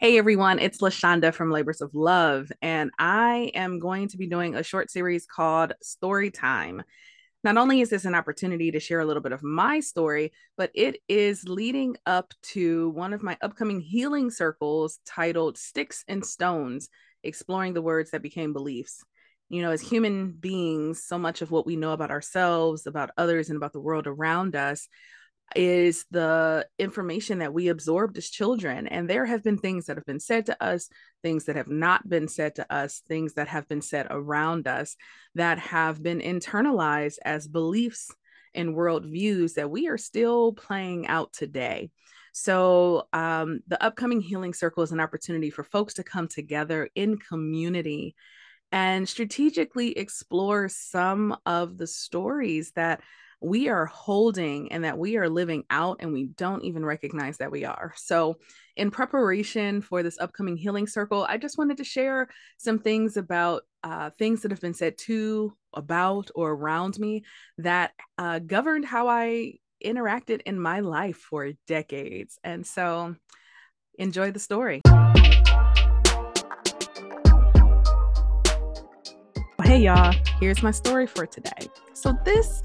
Hey everyone, it's La Shanda from Labors of Love, and I am going to be doing a short series called Story Time. Not only is this an opportunity to share a little bit of my story, but it is leading up to one of my upcoming healing circles titled Stix and Stones Exploring the Words That Became Beliefs. You know, as human beings, so much of what we know about ourselves, about others, and about the world around us is the information that we absorbed as children. And there have been things that have been said to us, things that have not been said to us, things that have been said around us that have been internalized as beliefs and worldviews that we are still playing out today. So, um, the upcoming Healing Circle is an opportunity for folks to come together in community and strategically explore some of the stories that we are holding and that we are living out and we don't even recognize that we are. So, in preparation for this upcoming healing circle, I just wanted to share some things about uh, things that have been said to, about, or around me that uh, governed how I interacted in my life for decades. And so, enjoy the story. Hey, y'all, here's my story for today. So, this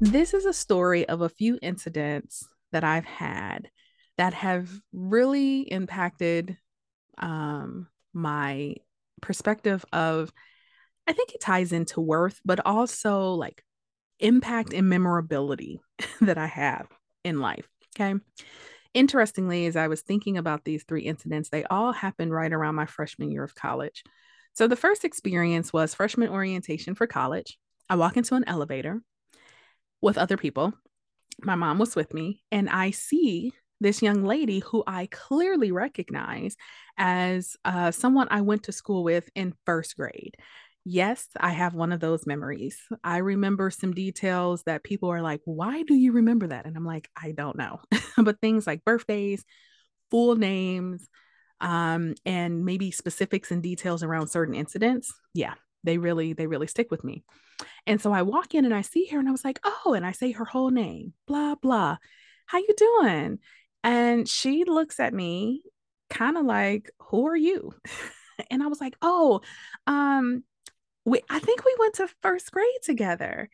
this is a story of a few incidents that I've had that have really impacted um, my perspective of, I think it ties into worth, but also like impact and memorability that I have in life. Okay. Interestingly, as I was thinking about these three incidents, they all happened right around my freshman year of college. So the first experience was freshman orientation for college. I walk into an elevator with other people. My mom was with me, and I see this young lady who I clearly recognize as uh, someone I went to school with in first grade. Yes, I have one of those memories. I remember some details that people are like, Why do you remember that? And I'm like, I don't know. but things like birthdays, full names, um, and maybe specifics and details around certain incidents. Yeah, they really, they really stick with me. And so I walk in and I see her and I was like, oh, and I say her whole name, blah, blah. How you doing? And she looks at me kind of like, who are you? and I was like, oh, um, we I think we went to first grade together.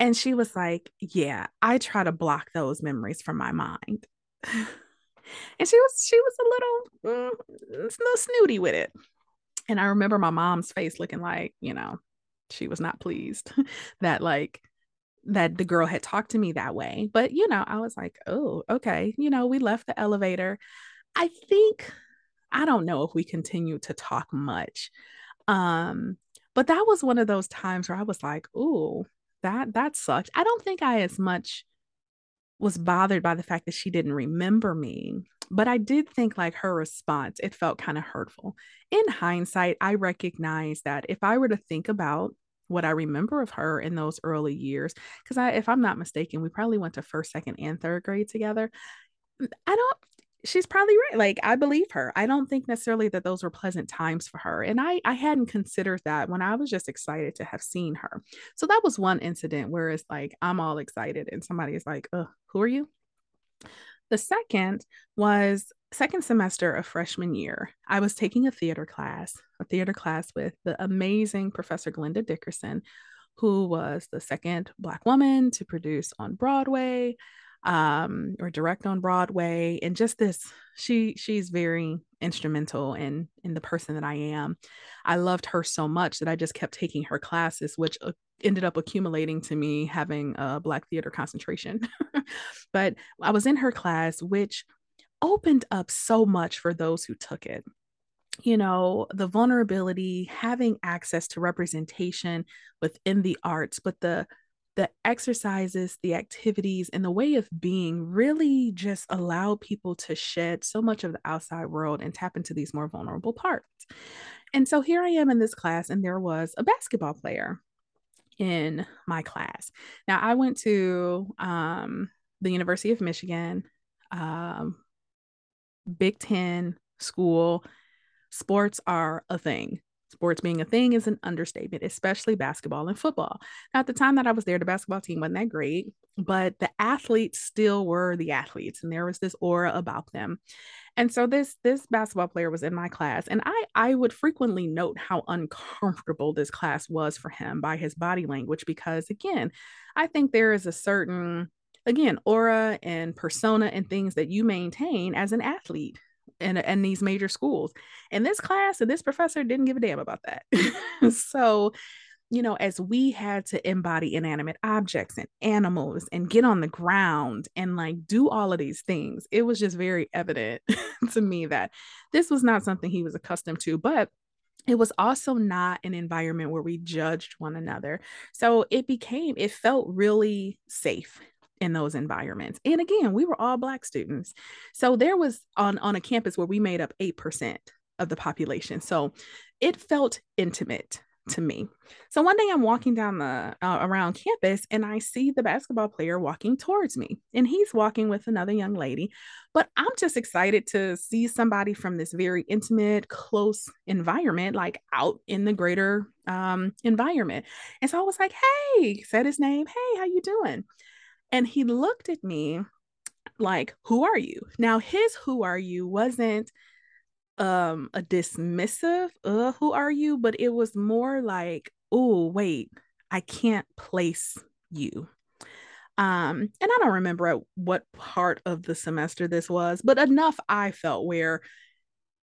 And she was like, yeah, I try to block those memories from my mind. and she was she was a little, mm, a little snooty with it. And I remember my mom's face looking like, you know, she was not pleased that like that the girl had talked to me that way. But you know, I was like, "Oh, okay." You know, we left the elevator. I think I don't know if we continued to talk much. Um, but that was one of those times where I was like, "Ooh, that that sucked." I don't think I as much was bothered by the fact that she didn't remember me but I did think like her response, it felt kind of hurtful. In hindsight, I recognize that if I were to think about what I remember of her in those early years, because I, if I'm not mistaken, we probably went to first, second, and third grade together. I don't, she's probably right. Like I believe her. I don't think necessarily that those were pleasant times for her. And I, I hadn't considered that when I was just excited to have seen her. So that was one incident where it's like, I'm all excited and somebody is like, who are you? The second was second semester of freshman year. I was taking a theater class, a theater class with the amazing Professor Glenda Dickerson, who was the second Black woman to produce on Broadway um, or direct on Broadway. And just this, she she's very instrumental in in the person that I am. I loved her so much that I just kept taking her classes, which uh, ended up accumulating to me having a Black theater concentration. but I was in her class, which opened up so much for those who took it you know, the vulnerability, having access to representation within the arts, but the the exercises, the activities, and the way of being really just allow people to shed so much of the outside world and tap into these more vulnerable parts. And so here I am in this class, and there was a basketball player in my class. Now, I went to um, the University of Michigan, um, Big Ten school. Sports are a thing. Sports being a thing is an understatement, especially basketball and football. Now, at the time that I was there, the basketball team wasn't that great, but the athletes still were the athletes, and there was this aura about them. And so this this basketball player was in my class and I I would frequently note how uncomfortable this class was for him by his body language because again, I think there is a certain again aura and persona and things that you maintain as an athlete in, in these major schools. And this class and this professor didn't give a damn about that. so you know, as we had to embody inanimate objects and animals and get on the ground and like do all of these things, it was just very evident to me that this was not something he was accustomed to. But it was also not an environment where we judged one another. So it became, it felt really safe in those environments. And again, we were all black students. So there was on on a campus where we made up 8% of the population. So it felt intimate to me. So one day I'm walking down the uh, around campus and I see the basketball player walking towards me and he's walking with another young lady. But I'm just excited to see somebody from this very intimate, close environment like out in the greater um, environment. And so I was like, "Hey," said his name. "Hey, how you doing?" And he looked at me like, "Who are you?" Now his "Who are you?" wasn't um a dismissive uh who are you but it was more like oh wait i can't place you um and i don't remember what part of the semester this was but enough i felt where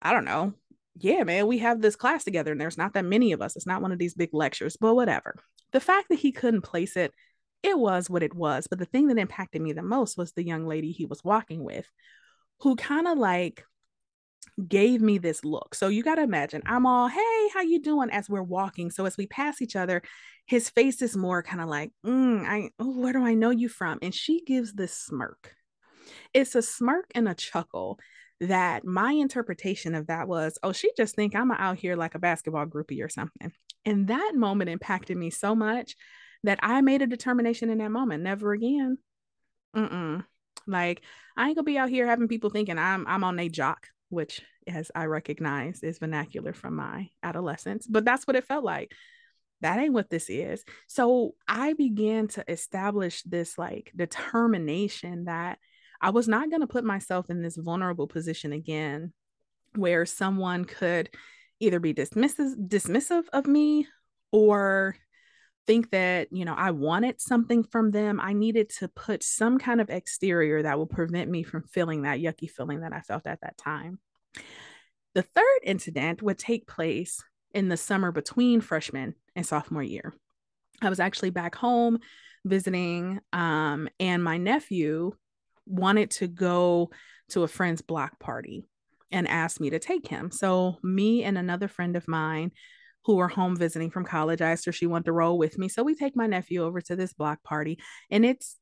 i don't know yeah man we have this class together and there's not that many of us it's not one of these big lectures but whatever the fact that he couldn't place it it was what it was but the thing that impacted me the most was the young lady he was walking with who kind of like gave me this look. So you got to imagine I'm all, "Hey, how you doing?" as we're walking. So as we pass each other, his face is more kind of like, mm, "I oh, where do I know you from?" And she gives this smirk. It's a smirk and a chuckle that my interpretation of that was, "Oh, she just think I'm out here like a basketball groupie or something." And that moment impacted me so much that I made a determination in that moment, never again. Mm-mm. Like I ain't gonna be out here having people thinking I'm I'm on a jock which as I recognize is vernacular from my adolescence, but that's what it felt like. That ain't what this is. So I began to establish this like determination that I was not going to put myself in this vulnerable position again where someone could either be dismissive dismissive of me or think that you know I wanted something from them I needed to put some kind of exterior that will prevent me from feeling that yucky feeling that I felt at that time the third incident would take place in the summer between freshman and sophomore year. I was actually back home visiting, um, and my nephew wanted to go to a friend's block party and asked me to take him. So, me and another friend of mine who were home visiting from college, I asked her she wanted to roll with me. So, we take my nephew over to this block party, and it's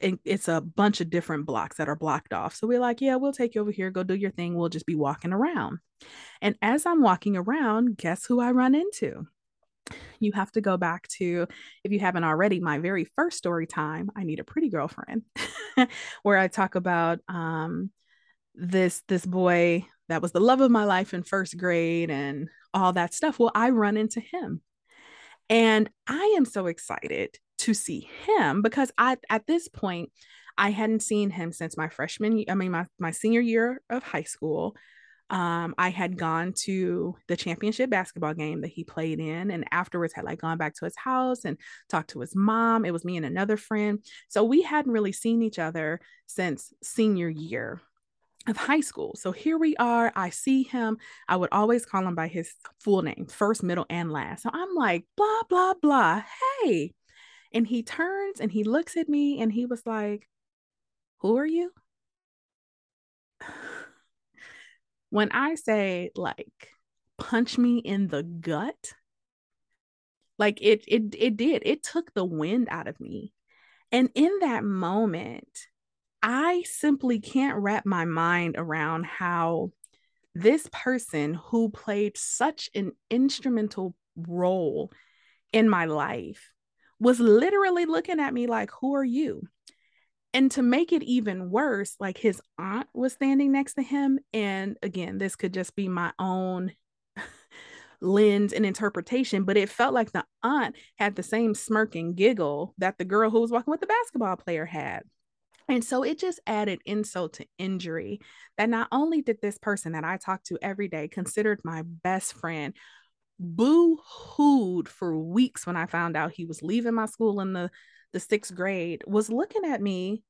it's a bunch of different blocks that are blocked off. So we're like, yeah, we'll take you over here, go do your thing. We'll just be walking around. And as I'm walking around, guess who I run into? You have to go back to, if you haven't already, my very first story time, I Need a Pretty Girlfriend, where I talk about um, this this boy that was the love of my life in first grade and all that stuff. Well, I run into him. And I am so excited to see him because I at this point I hadn't seen him since my freshman I mean my my senior year of high school. Um, I had gone to the championship basketball game that he played in, and afterwards had like gone back to his house and talked to his mom. It was me and another friend. So we hadn't really seen each other since senior year of high school. So here we are. I see him. I would always call him by his full name, first, middle, and last. So I'm like, blah, blah, blah. Hey, and he turns and he looks at me and he was like, Who are you? when I say like punch me in the gut, like it it it did. It took the wind out of me. And in that moment, I simply can't wrap my mind around how this person who played such an instrumental role in my life was literally looking at me like, Who are you? And to make it even worse, like his aunt was standing next to him. And again, this could just be my own lens and interpretation, but it felt like the aunt had the same smirk and giggle that the girl who was walking with the basketball player had. And so it just added insult to injury that not only did this person that I talked to every day, considered my best friend, boo hooed for weeks when I found out he was leaving my school in the, the sixth grade, was looking at me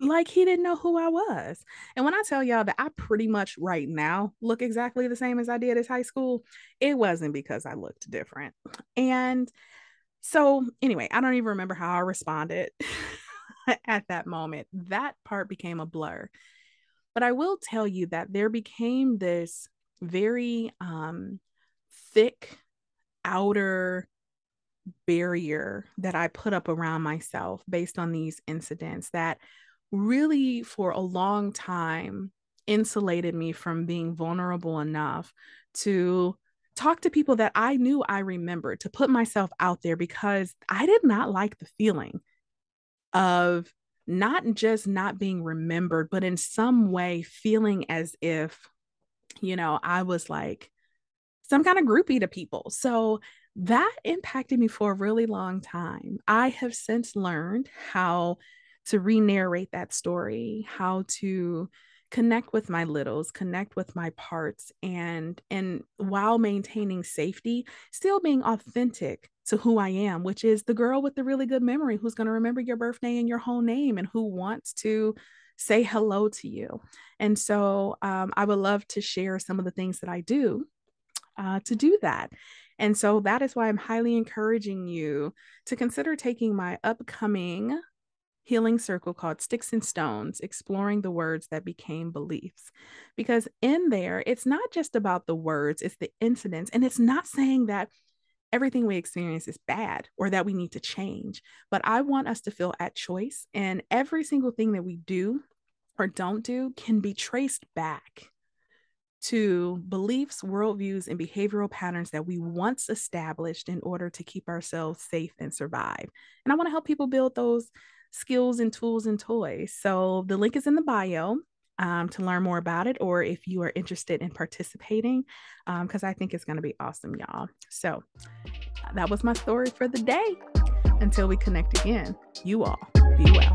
like he didn't know who I was. And when I tell y'all that I pretty much right now look exactly the same as I did at high school, it wasn't because I looked different. And so, anyway, I don't even remember how I responded at that moment. That part became a blur. But I will tell you that there became this very um, thick outer barrier that I put up around myself based on these incidents that really, for a long time, insulated me from being vulnerable enough to talk to people that I knew I remembered, to put myself out there because I did not like the feeling of not just not being remembered, but in some way feeling as if, you know, I was like some kind of groupie to people. So that impacted me for a really long time. I have since learned how to re narrate that story, how to connect with my littles connect with my parts and and while maintaining safety still being authentic to who i am which is the girl with the really good memory who's going to remember your birthday and your whole name and who wants to say hello to you. And so um, i would love to share some of the things that i do uh, to do that. And so that is why i'm highly encouraging you to consider taking my upcoming healing circle called Stix and Stones, exploring the words that became beliefs. Because in there, it's not just about the words, it's the incidents. And it's not saying that everything we experience is bad or that we need to change, but I want us to feel at choice. And every single thing that we do or don't do can be traced back to beliefs, worldviews, and behavioral patterns that we once established in order to keep ourselves safe and survive. And I want to help people build those skills and tools and toys. So the link is in the bio. Um, to learn more about it, or if you are interested in participating, because um, I think it's going to be awesome, y'all. So that was my story for the day. Until we connect again, you all be well.